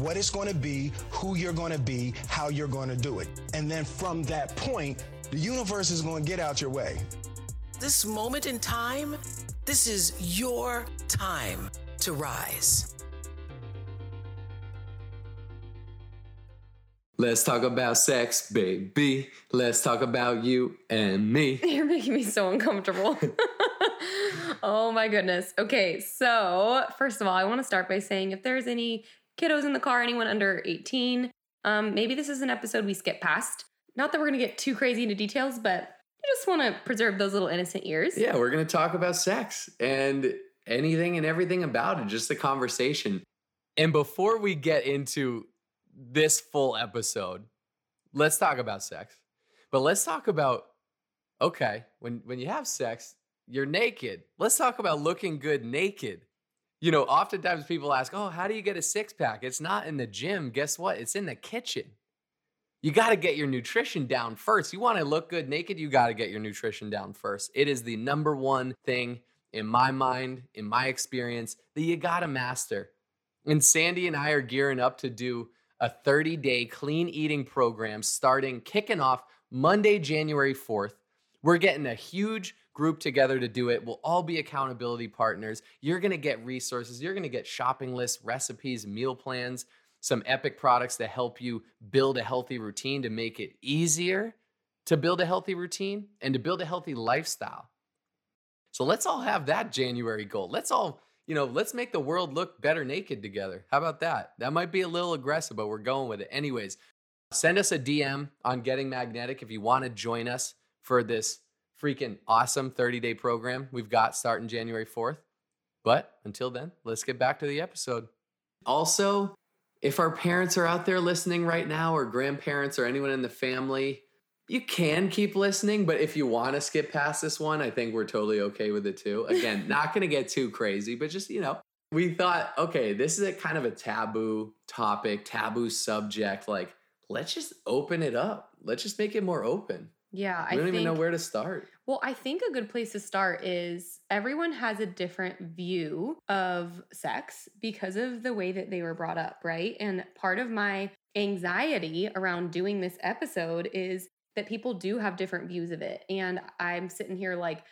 what it's going to be, who you're going to be, how you're going to do it. And then from that point, the universe is going to get out your way. This moment in time, this is your time to rise. Let's talk about sex, baby. Let's talk about you and me. You're making me so uncomfortable. oh my goodness. Okay, so first of all, I want to start by saying if there's any kiddos in the car, anyone under 18, um, maybe this is an episode we skip past. Not that we're going to get too crazy into details, but you just want to preserve those little innocent ears. Yeah, we're going to talk about sex and anything and everything about it, just a conversation. And before we get into this full episode, let's talk about sex. But let's talk about okay, when when you have sex, you're naked. Let's talk about looking good naked. You know, oftentimes people ask, "Oh, how do you get a six pack?" It's not in the gym. Guess what? It's in the kitchen. You got to get your nutrition down first. You want to look good naked, you got to get your nutrition down first. It is the number one thing in my mind, in my experience, that you got to master. And Sandy and I are gearing up to do a 30 day clean eating program starting, kicking off Monday, January 4th. We're getting a huge group together to do it. We'll all be accountability partners. You're going to get resources, you're going to get shopping lists, recipes, meal plans, some epic products that help you build a healthy routine to make it easier to build a healthy routine and to build a healthy lifestyle. So let's all have that January goal. Let's all you know, let's make the world look better naked together. How about that? That might be a little aggressive, but we're going with it. Anyways, send us a DM on Getting Magnetic if you want to join us for this freaking awesome 30 day program we've got starting January 4th. But until then, let's get back to the episode. Also, if our parents are out there listening right now, or grandparents, or anyone in the family, you can keep listening, but if you want to skip past this one, I think we're totally okay with it too. Again, not going to get too crazy, but just, you know, we thought, okay, this is a kind of a taboo topic, taboo subject. Like, let's just open it up. Let's just make it more open. Yeah, I don't think, even know where to start. Well, I think a good place to start is everyone has a different view of sex because of the way that they were brought up, right? And part of my anxiety around doing this episode is that people do have different views of it. And I'm sitting here like,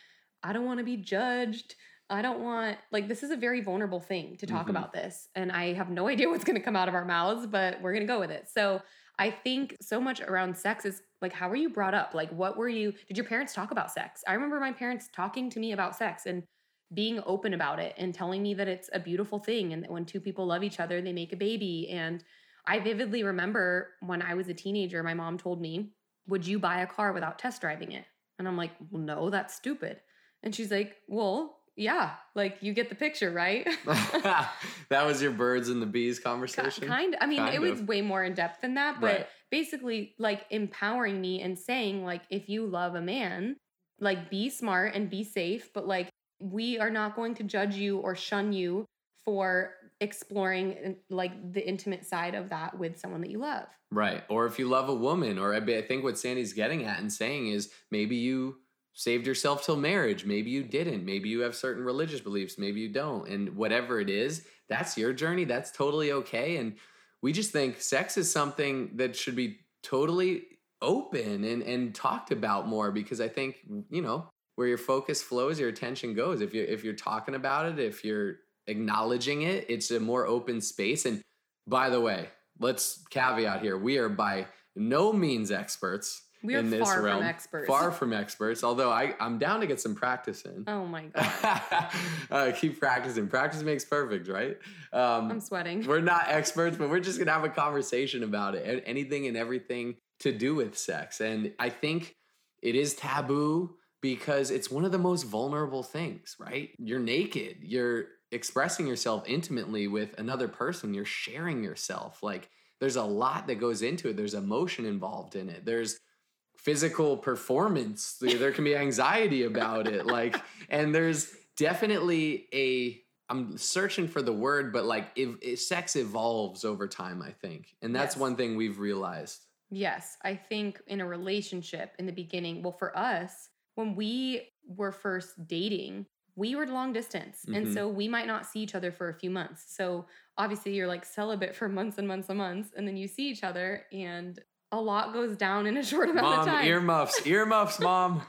I don't want to be judged. I don't want, like, this is a very vulnerable thing to talk mm-hmm. about this. And I have no idea what's going to come out of our mouths, but we're going to go with it. So I think so much around sex is like, how were you brought up? Like, what were you, did your parents talk about sex? I remember my parents talking to me about sex and being open about it and telling me that it's a beautiful thing and that when two people love each other, they make a baby. And I vividly remember when I was a teenager, my mom told me, would you buy a car without test driving it? And I'm like, well, no, that's stupid. And she's like, well, yeah, like you get the picture, right? that was your birds and the bees conversation. Kind. I mean, kind it was way more in depth than that, but right. basically, like empowering me and saying, like, if you love a man, like be smart and be safe, but like we are not going to judge you or shun you for exploring uh, like the intimate side of that with someone that you love. Right. Or if you love a woman, or I think what Sandy's getting at and saying is maybe you saved yourself till marriage. Maybe you didn't. Maybe you have certain religious beliefs. Maybe you don't. And whatever it is, that's your journey. That's totally okay. And we just think sex is something that should be totally open and, and talked about more because I think, you know, where your focus flows, your attention goes. If you're if you're talking about it, if you're acknowledging it. It's a more open space. And by the way, let's caveat here we are by no means experts. We are in this far realm. from experts. Far from experts. Although I, I'm down to get some practice in. Oh my god! uh, keep practicing. Practice makes perfect, right? Um, I'm sweating. We're not experts, but we're just gonna have a conversation about it. Anything and everything to do with sex, and I think it is taboo because it's one of the most vulnerable things, right? You're naked. You're expressing yourself intimately with another person, you're sharing yourself. Like there's a lot that goes into it. There's emotion involved in it. There's physical performance. there can be anxiety about it. Like, and there's definitely a I'm searching for the word, but like if, if sex evolves over time, I think, and that's Yes. one thing we've realized. Yes, I think in a relationship in the beginning, well, for us, when we were first dating, we were long distance. And Mhm. so we might not see each other for a few months. So obviously you're like celibate for months and months and months. And then you see each other and a lot goes down in a short amount of time. Mom, earmuffs, earmuffs, mom.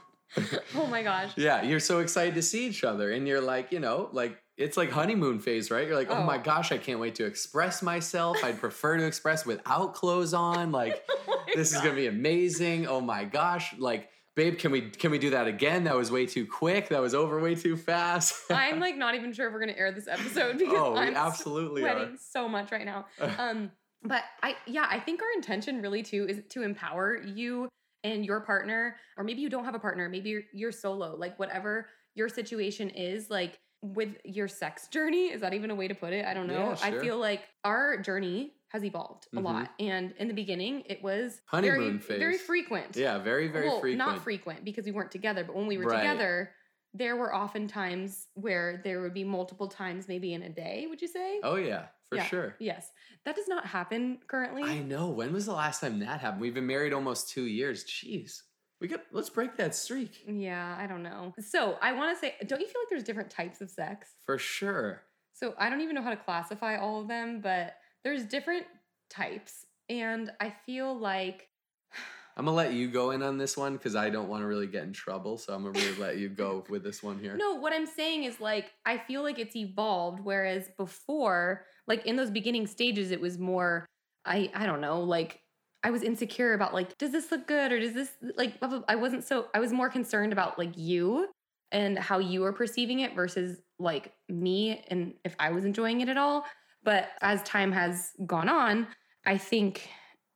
oh my gosh. Yeah, you're so excited to see each other, and you're like, you know, like it's like honeymoon phase, right? You're like, oh, my Oh. gosh, I can't wait to express myself. I'd prefer to express without clothes on. Like, Oh my this is gonna be amazing. Oh my gosh, like, babe, can we can we do that again? That was way too quick. That was over way too fast. I'm like not even sure if we're gonna air this episode because oh, we I'm absolutely sweating are. so much right now. Um, but I yeah, I think our intention really too is to empower you and your partner, or maybe you don't have a partner, maybe you're, you're solo, like whatever your situation is, like with your sex journey. Is that even a way to put it? I don't know. Yeah, I feel like our journey has evolved a Mhm. lot, and in the beginning, it was Honeymoon very, very frequent Yeah, very very well, frequent. Not frequent because we weren't together, but when we were Right. together, there were often times where there would be multiple times, maybe in a day. Would you say? Oh yeah, for Yeah. sure. Yes, that does not happen currently. I know. When was the last time that happened? We've been married almost two years. Jeez, we got. Let's break that streak yeah, I don't know. So I want to say, don't you feel like there's different types of sex? for sure. So I don't even know how to classify all of them, but there's different types, and I feel like I'm gonna let you go in on this one because I don't want to really get in trouble. So I'm gonna really let you go with this one here. No, what I'm saying is like I feel like it's evolved whereas before like in those beginning stages it was more I I don't know, like I was insecure about like does this look good or does this like blah, blah. I wasn't so I was more concerned about like you and how you were perceiving it versus like me and if I was enjoying it at all. But as time has gone on, I think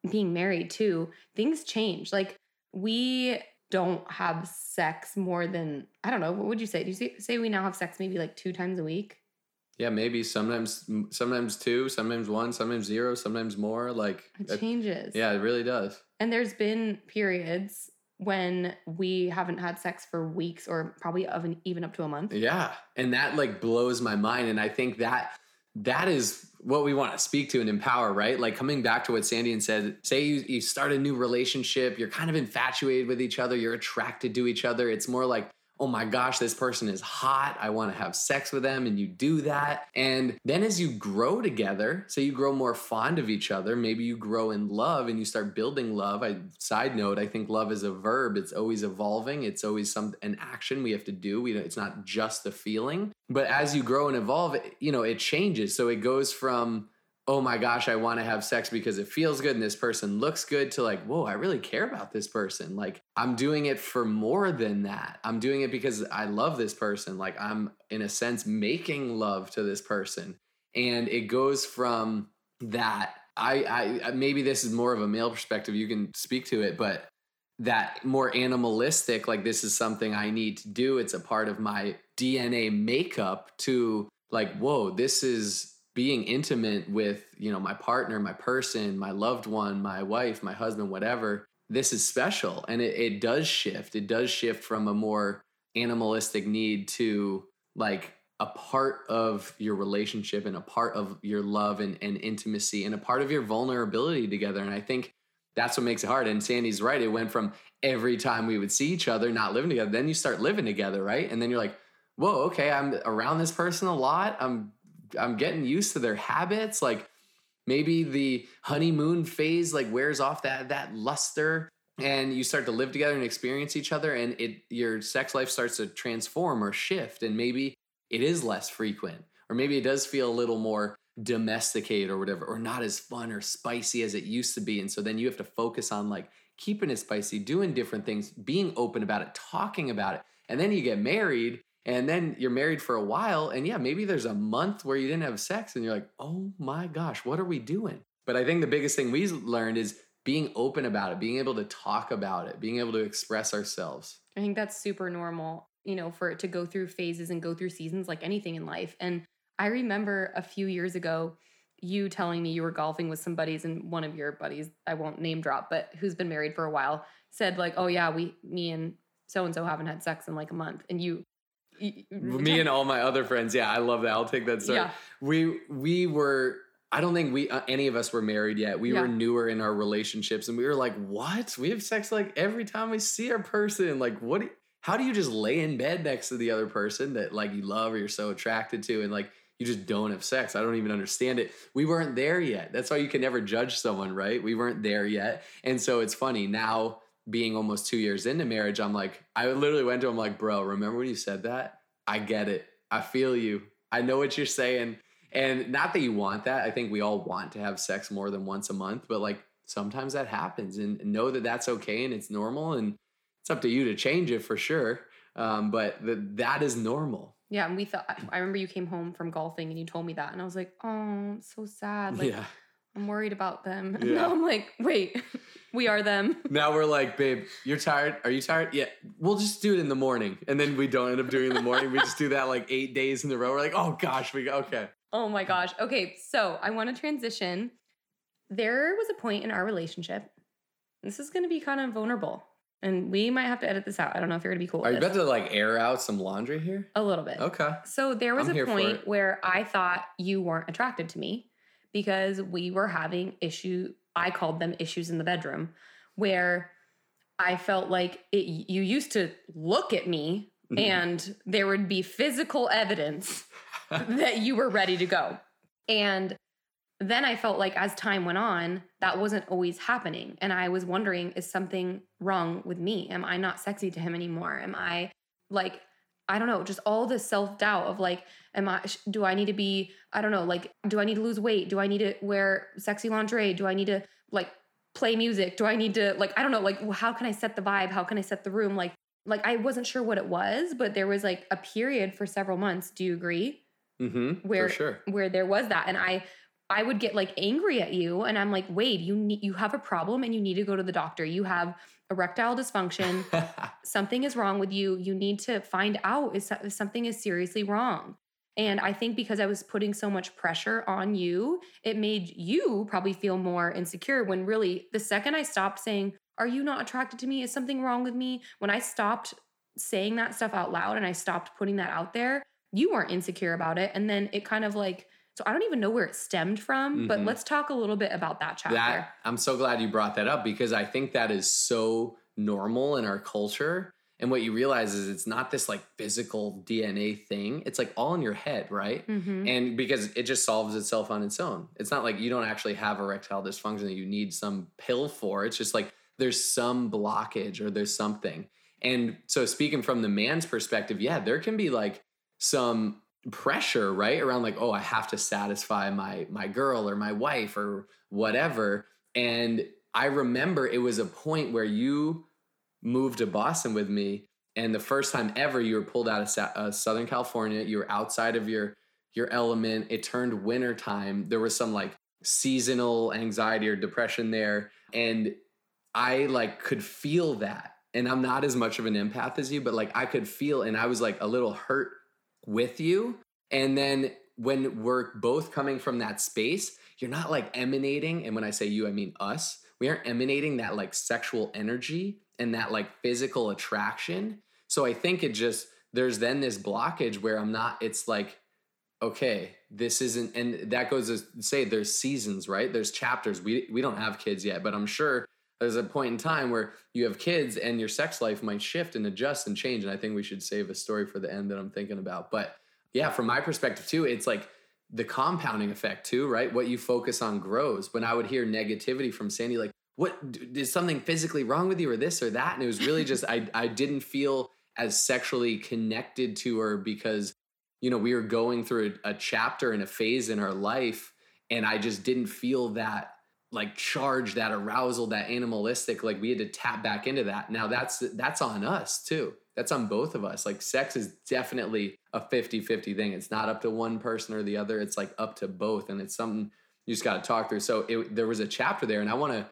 being married too, things change. Like we don't have sex more than I don't know. What would you say? Do you say we now have sex maybe like two times a week? Yeah, maybe sometimes, sometimes two, sometimes one, sometimes zero, sometimes more. Like, It changes. yeah, it really does. And there's been periods when we haven't had sex for weeks or probably even even up to a month. Yeah, and that like blows my mind, and I think that that is what we want to speak to and empower, right? Like coming back to what Sandy and said, say you, you start a new relationship, you're kind of infatuated with each other, you're attracted to each other. It's more like, oh my gosh, this person is hot. I want to have sex with them. And you do that. And then as you grow together, so you grow more fond of each other, maybe you grow in love and you start building love. I side note, I think love is a verb. It's always evolving. It's always some an action we have to do. We it's not just a feeling. But as you grow and evolve, you know, it changes. So it goes from oh my gosh, I want to have sex because it feels good and this person looks good to like, whoa, I really care about this person. Like, I'm doing it for more than that. I'm doing it because I love this person. Like, I'm in a sense making love to this person. And it goes from that. I, I maybe this is more of a male perspective. You can speak to it, but that more animalistic, like this is something I need to do. It's a part of my DNA makeup to like, whoa, this is being intimate with, you know, my partner, my person, my loved one, my wife, my husband, whatever. This is special. And it, it does shift. It does shift from a more animalistic need to like a part of your relationship and a part of your love and, and intimacy and a part of your vulnerability together. And I think that's what makes it hard. And Sandy's right. It went from every time we would see each other, not living together, then you start living together, right? And then you're like, whoa, okay, I'm around this person a lot. I'm I'm getting used to their habits. Like maybe the honeymoon phase like wears off that that luster and you start to live together and experience each other and it your sex life starts to transform or shift and maybe it is less frequent or maybe it does feel a little more domesticated or whatever or not as fun or spicy as it used to be and so then you have to focus on like keeping it spicy doing different things being open about it talking about it and then you get married and then you're married for a while and yeah maybe there's a month where you didn't have sex and you're like oh my gosh what are we doing but i think the biggest thing we learned is being open about it being able to talk about it being able to express ourselves I think that's super normal, you know, for it to go through phases and go through seasons like anything in life. And I remember a few years ago, you telling me you were golfing with some buddies and one of your buddies, I won't name drop, but who's been married for a while, said like, "Oh yeah, we me and so and so haven't had sex in like a month." And you, Me and all my other friends, yeah, I love that. I'll take that story. Yeah. We we were. I don't think we uh, any of us were married yet. We Yeah. were newer in our relationships, and we were like, "What? We have sex like every time we see our person. Like, what? do you- how do you just lay in bed next to the other person that like you love or you're so attracted to, and like you just don't have sex? I don't even understand it. We weren't there yet. That's why you can never judge someone, right? We weren't there yet, and so it's funny now. Being almost two years into marriage, I'm like, I literally went to him like, bro, remember when you said that? I get it. I feel you. I know what you're saying. And not that you want that. I think we all want to have sex more than once a month, but like sometimes that happens and know that that's okay and it's normal and it's up to you to change it for sure. Um, but the, that is normal. Yeah, and we thought I remember you came home from golfing and you told me that, and I was like, "Oh, so sad. Like, yeah. I'm worried about them." Yeah. now I'm like, "Wait, we are them." Now we're like, babe, you're tired. Are you tired? Yeah. We'll just do it in the morning. And then we don't end up doing it in the morning. We just do that like eight days in a row. We're like, oh gosh, we go, okay. Oh my gosh. Okay, so I want to transition. There was a point in our relationship. This is going to be kind of vulnerable, and we might have to edit this out. I don't know if you're going to be cool. Are you about to like air out some laundry here? a little bit? Okay. So there was I'm a point where I thought you weren't attracted to me because we were having issue. I called them issues in the bedroom, where I felt like it, you used to look at me Mm-hmm. and there would be physical evidence that you were ready to go. And then I felt like as time went on, that wasn't always happening. And I was wondering, is something wrong with me? Am I not sexy to him anymore? Am I like, I don't know, just all this self doubt of like, am I, do I need to be, I don't know, like, do I need to lose weight? Do I need to wear sexy lingerie? Do I need to like play music? Do I need to, like, I don't know, like, how can I set the vibe? How can I set the room? Like, like I wasn't sure what it was, but there was like a period for several months. Do you agree? Mm-hmm. where for sure. where there was that and i i would get like angry at you and i'm like wade you need you have a problem and you need to go to the doctor you have erectile dysfunction. Something is wrong with you. You need to find out if, something is seriously wrong. And i think because i was putting so much pressure on you it made you probably feel more insecure when really the second i stopped saying are you not attracted to me? Is something wrong with me? When i stopped saying that stuff out loud and i stopped putting that out there you weren't insecure about it. And then it kind of like so i don't even know where it stemmed from but Mhm. let's talk a little bit about that chapter That I'm so glad you brought that up because I think that is so normal in our culture. And what you realize is it's not this like physical DNA thing. It's like all in your head, right? Mhm. And because it just solves itself on its own. It's not like you don't actually have erectile dysfunction that you need some pill for. It's just like there's some blockage or there's something. And so speaking from the man's perspective, yeah, there can be like some pressure, right? Around like, oh, I have to satisfy my my girl or my wife or whatever. And I remember it was a point where you moved to Boston with me, and the first time ever you were pulled out of Sa- uh, Southern California, you were outside of your your element. It turned winter time. There was some like seasonal anxiety or depression there, and I like could feel that. And I'm not as much of an empath as you, but like I could feel, and I was like a little hurt with you. And then when we're both coming from that space, you're not like emanating. And when I say you, I mean us. We aren't emanating that like sexual energy and that like physical attraction. So I think it just, there's then this blockage where I'm not, it's like, okay, this isn't, and that goes to say there's seasons, right? There's chapters. We, we don't have kids yet, but I'm sure there's a point in time where you have kids and your sex life might shift and adjust and change. And I think we should save a story for the end that I'm thinking about. But yeah, from my perspective too, it's like the compounding effect too, right? What you focus on grows. When I would hear negativity from Sandy, like, what is something physically wrong with you or this or that? And it was really just, I, I didn't feel as sexually connected to her because, you know, we were going through a, a chapter and a phase in our life. And I just didn't feel that like charge that arousal that animalistic like we had to tap back into that. Now that's that's on us too. That's on both of us. Like sex is definitely a 50-50 thing. It's not up to one person or the other. It's like up to both and it's something you just got to talk through. So it, there was a chapter there and i want to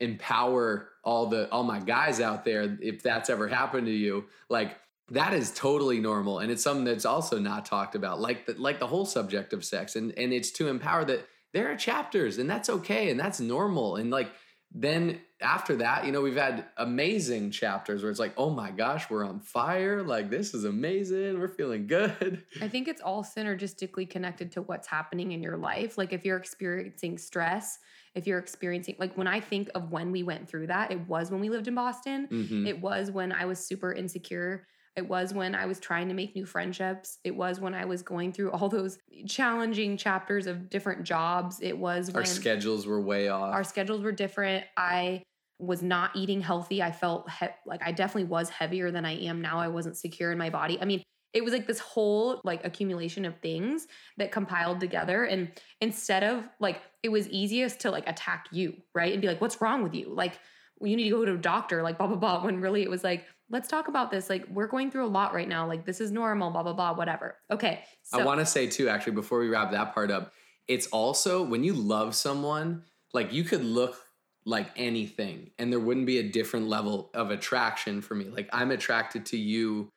empower all the all my guys out there if that's ever happened to you like that is totally normal and it's something that's also not talked about like the like the whole subject of sex and and it's to empower that there are chapters and that's okay and that's normal. And like, then after that, you know, we've had amazing chapters where it's like, oh my gosh, we're on fire. Like, this is amazing. We're feeling good. I think it's all synergistically connected to what's happening in your life. Like, if you're experiencing stress, if you're experiencing, like, when I think of when we went through that, it was when we lived in Boston. Mhm. It was when I was super insecure. It was when I was trying to make new friendships. It was when I was going through all those challenging chapters of different jobs. It was Our schedules were way off. our schedules were different. I was not eating healthy. I felt he- like I definitely was heavier than I am now. I wasn't secure in my body. I mean, it was like this whole like accumulation of things that compiled together and instead of like it was easiest to like attack you, right? And be like, "What's wrong with you?" Like, you need to go to a doctor, like blah blah blah, when really it was like, "Let's talk about this. Like, we're going through a lot right now. Like, this is normal, blah blah blah, whatever." Okay. So I want to say too, actually, before we wrap that part up, it's also when you love someone, like you could look like anything and there wouldn't be a different level of attraction for me. Like I'm attracted to you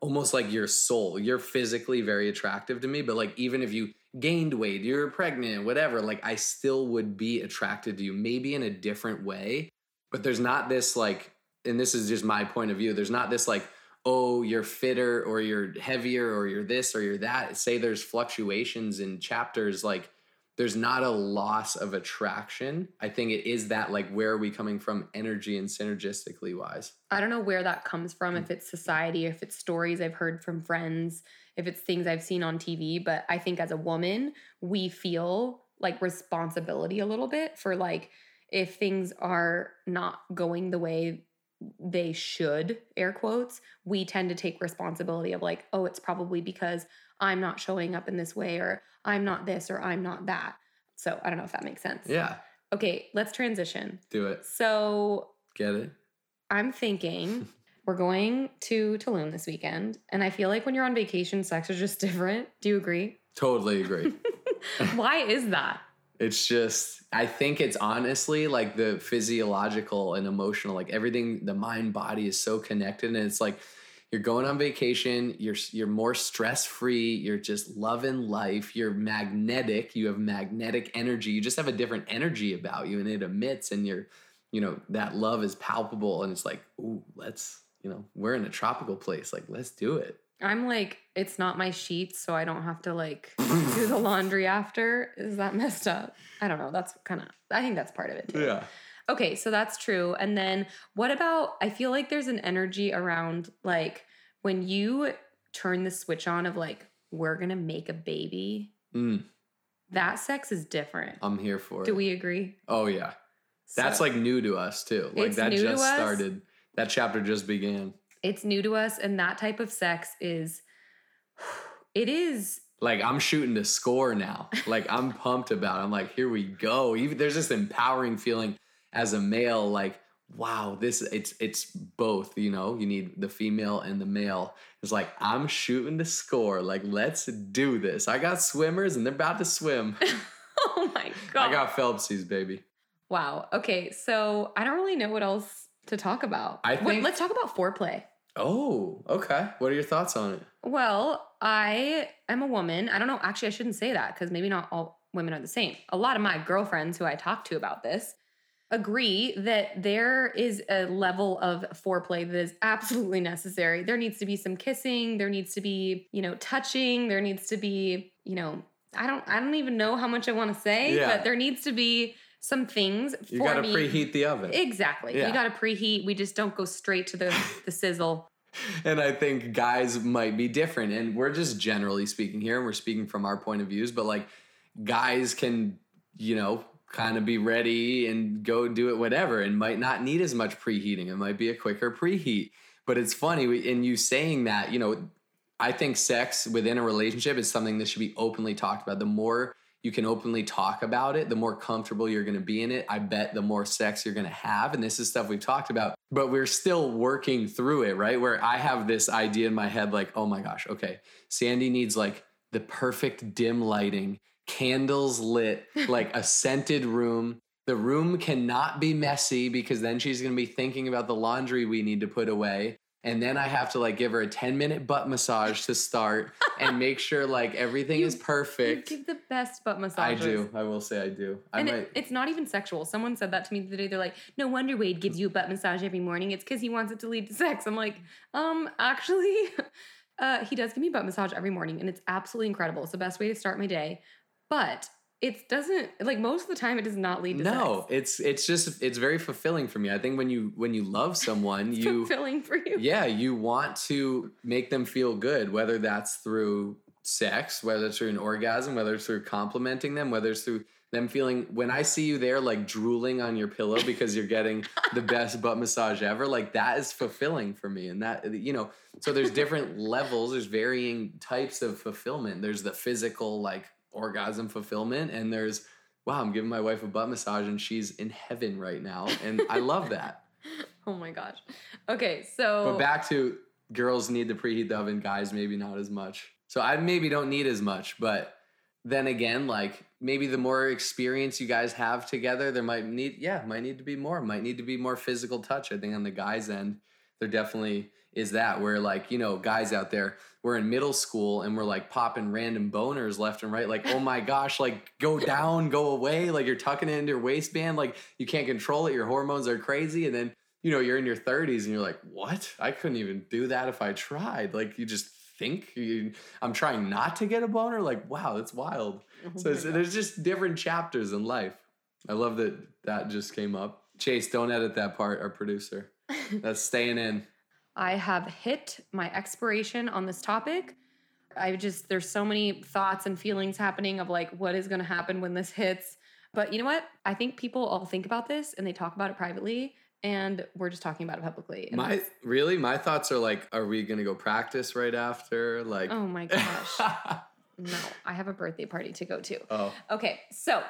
almost like your soul. You're physically very attractive to me, but like even if you gained weight, you're pregnant, whatever, like I still would be attracted to you, maybe in a different way. But there's not this like, and this is just my point of view, there's not this like, oh, you're fitter or you're heavier or you're this or you're that. Say there's fluctuations in chapters, like there's not a loss of attraction. I think it is that like where are we coming from energy and synergistically wise? I don't know where that comes from, if hmm. it's society, if it's stories I've heard from friends, if it's things I've seen on TV. But I think as a woman, we feel like responsibility a little bit for like if things are not going the way they should, air quotes, we tend to take responsibility of like, oh, it's probably because I'm not showing up in this way, or I'm not this, or I'm not that. So I don't know if that makes sense. Yeah, Okay, let's transition. do it. So Get it? I'm thinking we're going to Tulum this weekend, and I feel like when you're on vacation, sex is just different. Do you agree? Totally agree. Why is that? It's just, I think it's honestly like the physiological and emotional, like everything, the mind body is so connected. And it's like you're going on vacation, you're you're more stress free, you're just loving life, you're magnetic, you have magnetic energy, you just have a different energy about you, and it emits, and you're, you know, that love is palpable, and it's like, ooh, let's, you know, we're in a tropical place, like let's do it. I'm like, it's not my sheets, so I don't have to like do the laundry after. Is that messed up? I don't know. That's kind of, I think that's part of it too. Okay, so that's true. And then what about I feel like there's an energy around like when you turn the switch on of like we're going to make a baby, Mm, that sex is different. I'm here for it. Do we agree? Oh yeah. That's So- like new to us too. Like that just us? started. That chapter just began. It's new to us and that type of sex is it is Like I'm shooting to score now. Like I'm pumped about. It. I'm like, here we go. Even there's this empowering feeling as a male. Like, wow, this it's it's both. You know, you need the female and the male. It's like I'm shooting to score. Like let's do this. I got swimmers and they're about to swim. oh my god I got Phelpsies, baby. wow okay so i don't really know what else to talk about I think- let's talk about foreplay Oh, okay. What are your thoughts on it? well i am a woman i don't know actually i shouldn't say that because maybe not all women are the same a lot of my girlfriends who i talk to about this agree that there is a level of foreplay that is absolutely necessary. There needs to be some kissing, there needs to be, you know, touching, there needs to be, you know, I don't I don't even know how much I want to say, Yeah. but there needs to be some things You for got to me. preheat the oven. Exactly. Yeah. You got to preheat. We just don't go straight to the the sizzle. and I think guys might be different. And we're just generally speaking here, and we're speaking from our point of views, but like guys can, you know, kind of be ready and go do it whatever and might not need as much preheating. It might be a quicker preheat. But it's funny we- in you saying that, you know, I think sex within a relationship is something that should be openly talked about. The more you can openly talk about it, the more comfortable you're going to be in it. I bet the more sex you're going to have. And this is stuff we've talked about, but we're still working through it, right? Where I have this idea in my head like, oh my gosh, okay, Sandy needs like the perfect dim lighting, candles lit, like a scented room. The room cannot be messy because then she's going to be thinking about the laundry we need to put away. And then I have to like give her a 10 minute butt massage to start. and make sure like everything You- is perfect. You give the best butt massage. I do. I will say I do. I And might. it, it's not even sexual. Someone said that to me the other day. They're like, "No wonder Wade gives you a butt massage every morning. It's because he wants it to lead to sex." I'm like, um, actually, uh, he does give me butt massage every morning, and it's absolutely incredible. It's the best way to start my day. But it doesn't like most of the time. It does not lead to no, sex. it's it's just it's very fulfilling for me. I think when you when you love someone, you fulfilling for you. yeah, you want to make them feel good, whether that's through sex, whether it's through an orgasm, whether it's through complimenting them, whether it's through them feeling when I see you there like drooling on your pillow because you're getting the best butt massage ever, like that is fulfilling for me. And that you know, so there's different levels, there's varying types of fulfillment. There's the physical like orgasm fulfillment and there's wow, I'm giving my wife a butt massage and she's in heaven right now and I love that. Oh my gosh. Okay, so But back to girls need to preheat the oven, guys maybe not as much. So I maybe don't need as much, but then again, like maybe the more experience you guys have together, there might need yeah, might need to be more, might need to be more physical touch. I think on the guys' end, there definitely is that where like, you know, guys out there, we're in middle school and we're like popping random boners left and right, like, oh my gosh, like go down, go away, like you're tucking it into your waistband, like you can't control it, your hormones are crazy, and then you know, you're in your 30s and you're like, what? I couldn't even do that if I tried. Like, you just think you, I'm trying not to get a boner. Like, wow, that's wild. Oh so there's just different chapters in life. I love that that just came up. Chase, don't edit that part, our producer. That's staying in. I have hit my expiration on this topic. I just, there's so many thoughts and feelings happening of like, what is going to happen when this hits? But you know what? I think people all think about this and they talk about it privately, and we're just talking about it publicly. My really, my thoughts are like, are we gonna go practice right after? Like, oh my gosh. no, I have a birthday party to go to. oh, Okay, so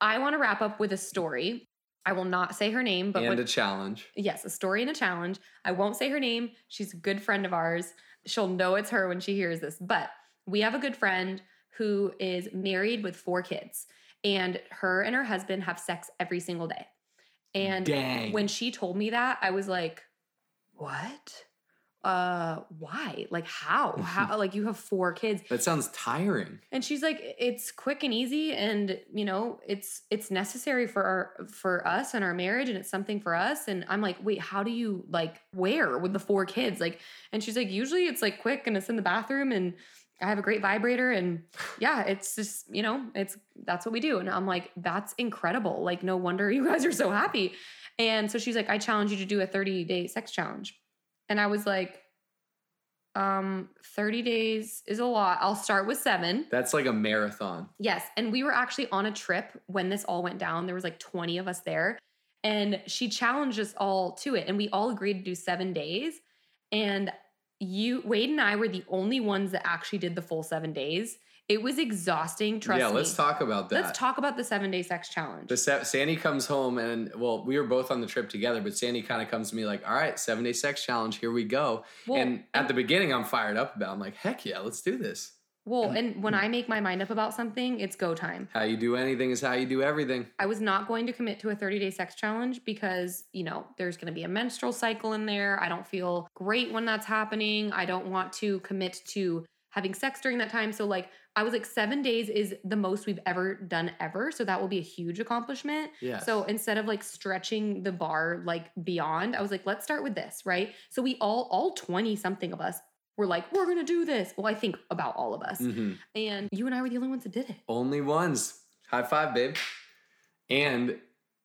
I want to wrap up with a story. I will not say her name, but and when, a challenge. yes, a story and a challenge. I won't say her name. She's a good friend of ours. She'll know it's her when she hears this. But we have a good friend who is married with four kids, and her and her husband have sex every single day. And Dang. when she told me that, I was like, "What? Uh, why? Like how? How? like you have four kids? That sounds tiring. And she's like, it's quick and easy, and you know, it's it's necessary for our for us and our marriage, and it's something for us. And I'm like, wait, how do you like where with the four kids? Like, and she's like, usually it's like quick and it's in the bathroom, and I have a great vibrator, and yeah, it's just you know, it's that's what we do. And I'm like, that's incredible. Like, no wonder you guys are so happy. And so she's like, I challenge you to do a 30 day sex challenge, and I was like. Um, 30 days is a lot. I'll start with seven. That's like a marathon. Yes. And we were actually on a trip when this all went down. There was like 20 of us there. And she challenged us all to it. And we all agreed to do seven days. And you, Wade and I were the only ones that actually did the full seven days. It was exhausting. Trust yeah, me. let's talk about that. Let's talk about the seven day sex challenge. The Sa- Sandy comes home and well, we were both on the trip together, but Sandy kind of comes to me like, "All right, seven day sex challenge, here we go." Well, and at the beginning, I'm fired up about. it. I'm like, "Heck yeah, let's do this." well, and when hmm. I make my mind up about something, it's go time. How you do anything is how you do everything. I was not going to commit to a 30 day sex challenge because, you know, there's going to be a menstrual cycle in there. I don't feel great when that's happening. I don't want to commit to having sex during that time. So, like, I was like, seven days is the most we've ever done ever. So, that will be a huge accomplishment. Yeah. So, instead of like stretching the bar like beyond, I was like, let's start with this, right? So, we all, all 20 something of us were like, we're going to do this. Well, I think about all of us. hmm And you and I were the only ones that did it. Only ones. High five, babe. And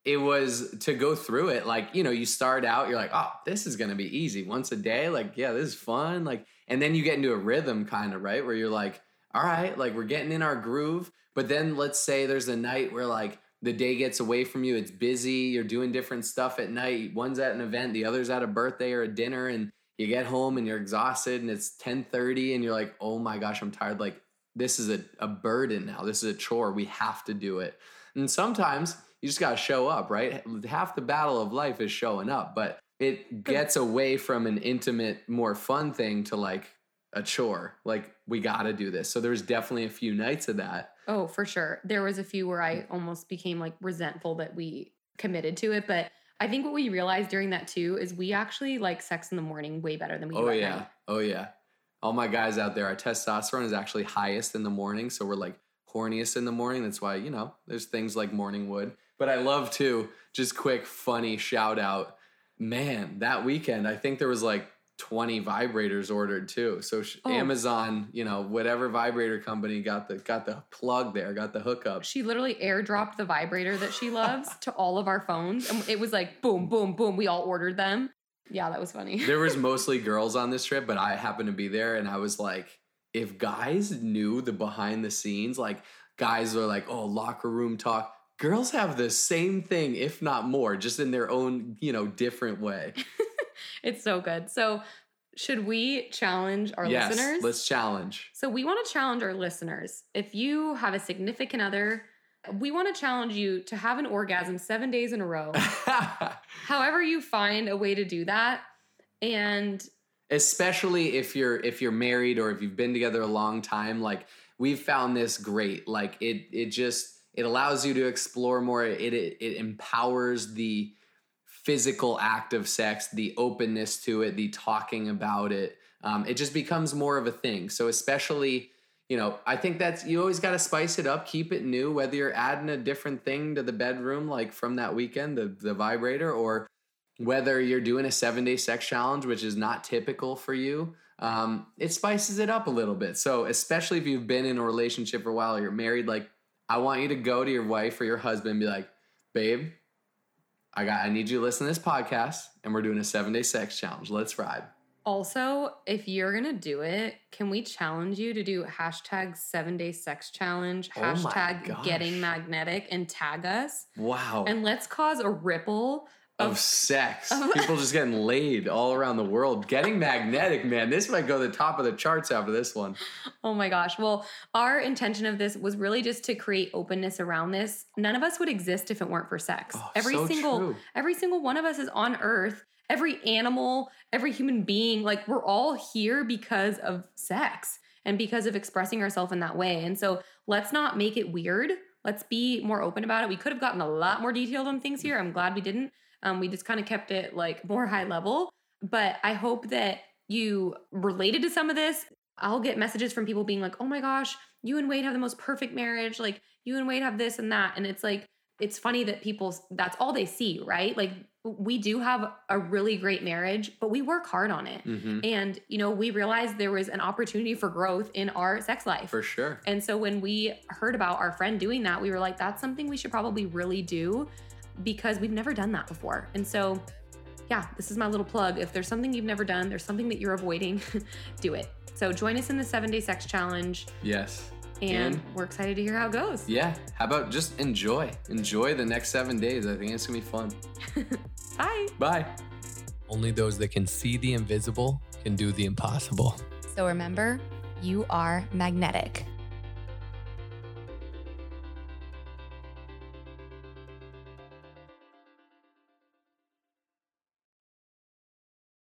it was to go through it. Like you know, you start out, you're like, "Oh, this is gonna be easy. Once a day, like yeah, this is fun." Like, and then you get into a rhythm, kind of right, where you're like, "All right, like we're getting in our groove." But then let's say there's a night where like the day gets away from you. It's busy. You're doing different stuff at night. One's at an event, the other's at a birthday or a dinner, and you get home and you're exhausted, and it's 10:30, and you're like, "Oh my gosh, I'm tired." Like this is a, a burden now. This is a chore. We have to do it. And sometimes you just got to show up, right? Half the battle of life is showing up, but it gets away from an intimate, more fun thing to like a chore. Like, we got to do this. So there's definitely a few nights of that. Oh, for sure. There was a few where. I almost became like resentful that we committed to it, but I think what we realized during that too is we actually like sex in the morning way better than we do Oh, at yeah. night. Oh, yeah. all my guys out there, our testosterone is actually highest in the morning. So we're like horniest in the morning. That's why, you know, there's things like morning wood. But I love to just quick, funny shout out. Man, that weekend, I think there was like 20 vibrators ordered too. So sh- Oh. Amazon, you know, whatever vibrator company got the got the plug there, got the hookup. She literally airdropped the vibrator that she loves to all of our phones. And it was like boom, boom, boom. We all ordered them. Yeah, that was funny. there was mostly girls on this trip, but I happened to be there and I was like, if guys knew the behind the scenes, like guys are like, oh, locker room talk. Girls have the same thing, if not more, just in their own, you know, different way. it's so good. So, should we challenge our yes, listeners? let's challenge. So, we want to challenge our listeners. If you have a significant other, we want to challenge you to have an orgasm seven days in a row. However, you find a way to do that. And especially if you're if you're married or if you've been together a long time like we've found this great like it it just it allows you to explore more it it, it empowers the physical act of sex the openness to it the talking about it um, it just becomes more of a thing so especially you know i think that's you always got to spice it up keep it new whether you're adding a different thing to the bedroom like from that weekend the, the vibrator or whether you're doing a seven day sex challenge, which is not typical for you, um, it spices it up a little bit. So, especially if you've been in a relationship for a while, or you're married, like I want you to go to your wife or your husband and be like, babe, I got I need you to listen to this podcast and we're doing a seven day sex challenge. Let's ride. also, if you're to do it, can we challenge you to do hashtag seven day sex challenge, Oh hashtag getting magnetic, and tag us? Wow. And let's cause a ripple of sex. People just getting laid all around the world. Getting magnetic, man. This might go to the top of the charts after this one. Oh my gosh. Well, our intention of this was really just to create openness around this. None of us would exist if it weren't for sex. Oh, every so single true. every single one of us is on earth. Every animal, every human being, like we're all here because of sex and because of expressing ourselves in that way. And so let's not make it weird. Let's be more open about it. We could have gotten a lot more detailed on things here. I'm glad we didn't. Um, we just kind of kept it like more high level. But I hope that you related to some of this. I'll get messages from people being like, oh my gosh, you and Wade have the most perfect marriage. Like, you and Wade have this and that. And it's like, it's funny that people, that's all they see, right? Like, we do have a really great marriage, but we work hard on it. hmm And, you know, we realized there was an opportunity for growth in our sex life. For sure. And so when we heard about our friend doing that, we were like, that's something we should probably really do because we've never done that before. And so, yeah, this is my little plug. If there's something you've never done, there's something that you're avoiding, do it. So join us in the seven day sex challenge. Yes. And And- we're excited to hear how it goes. Yeah. How about just enjoy? Enjoy the next seven days. I think it's gonna be fun. Bye. Bye. Only those that can see the invisible can do the impossible. So remember, you are magnetic.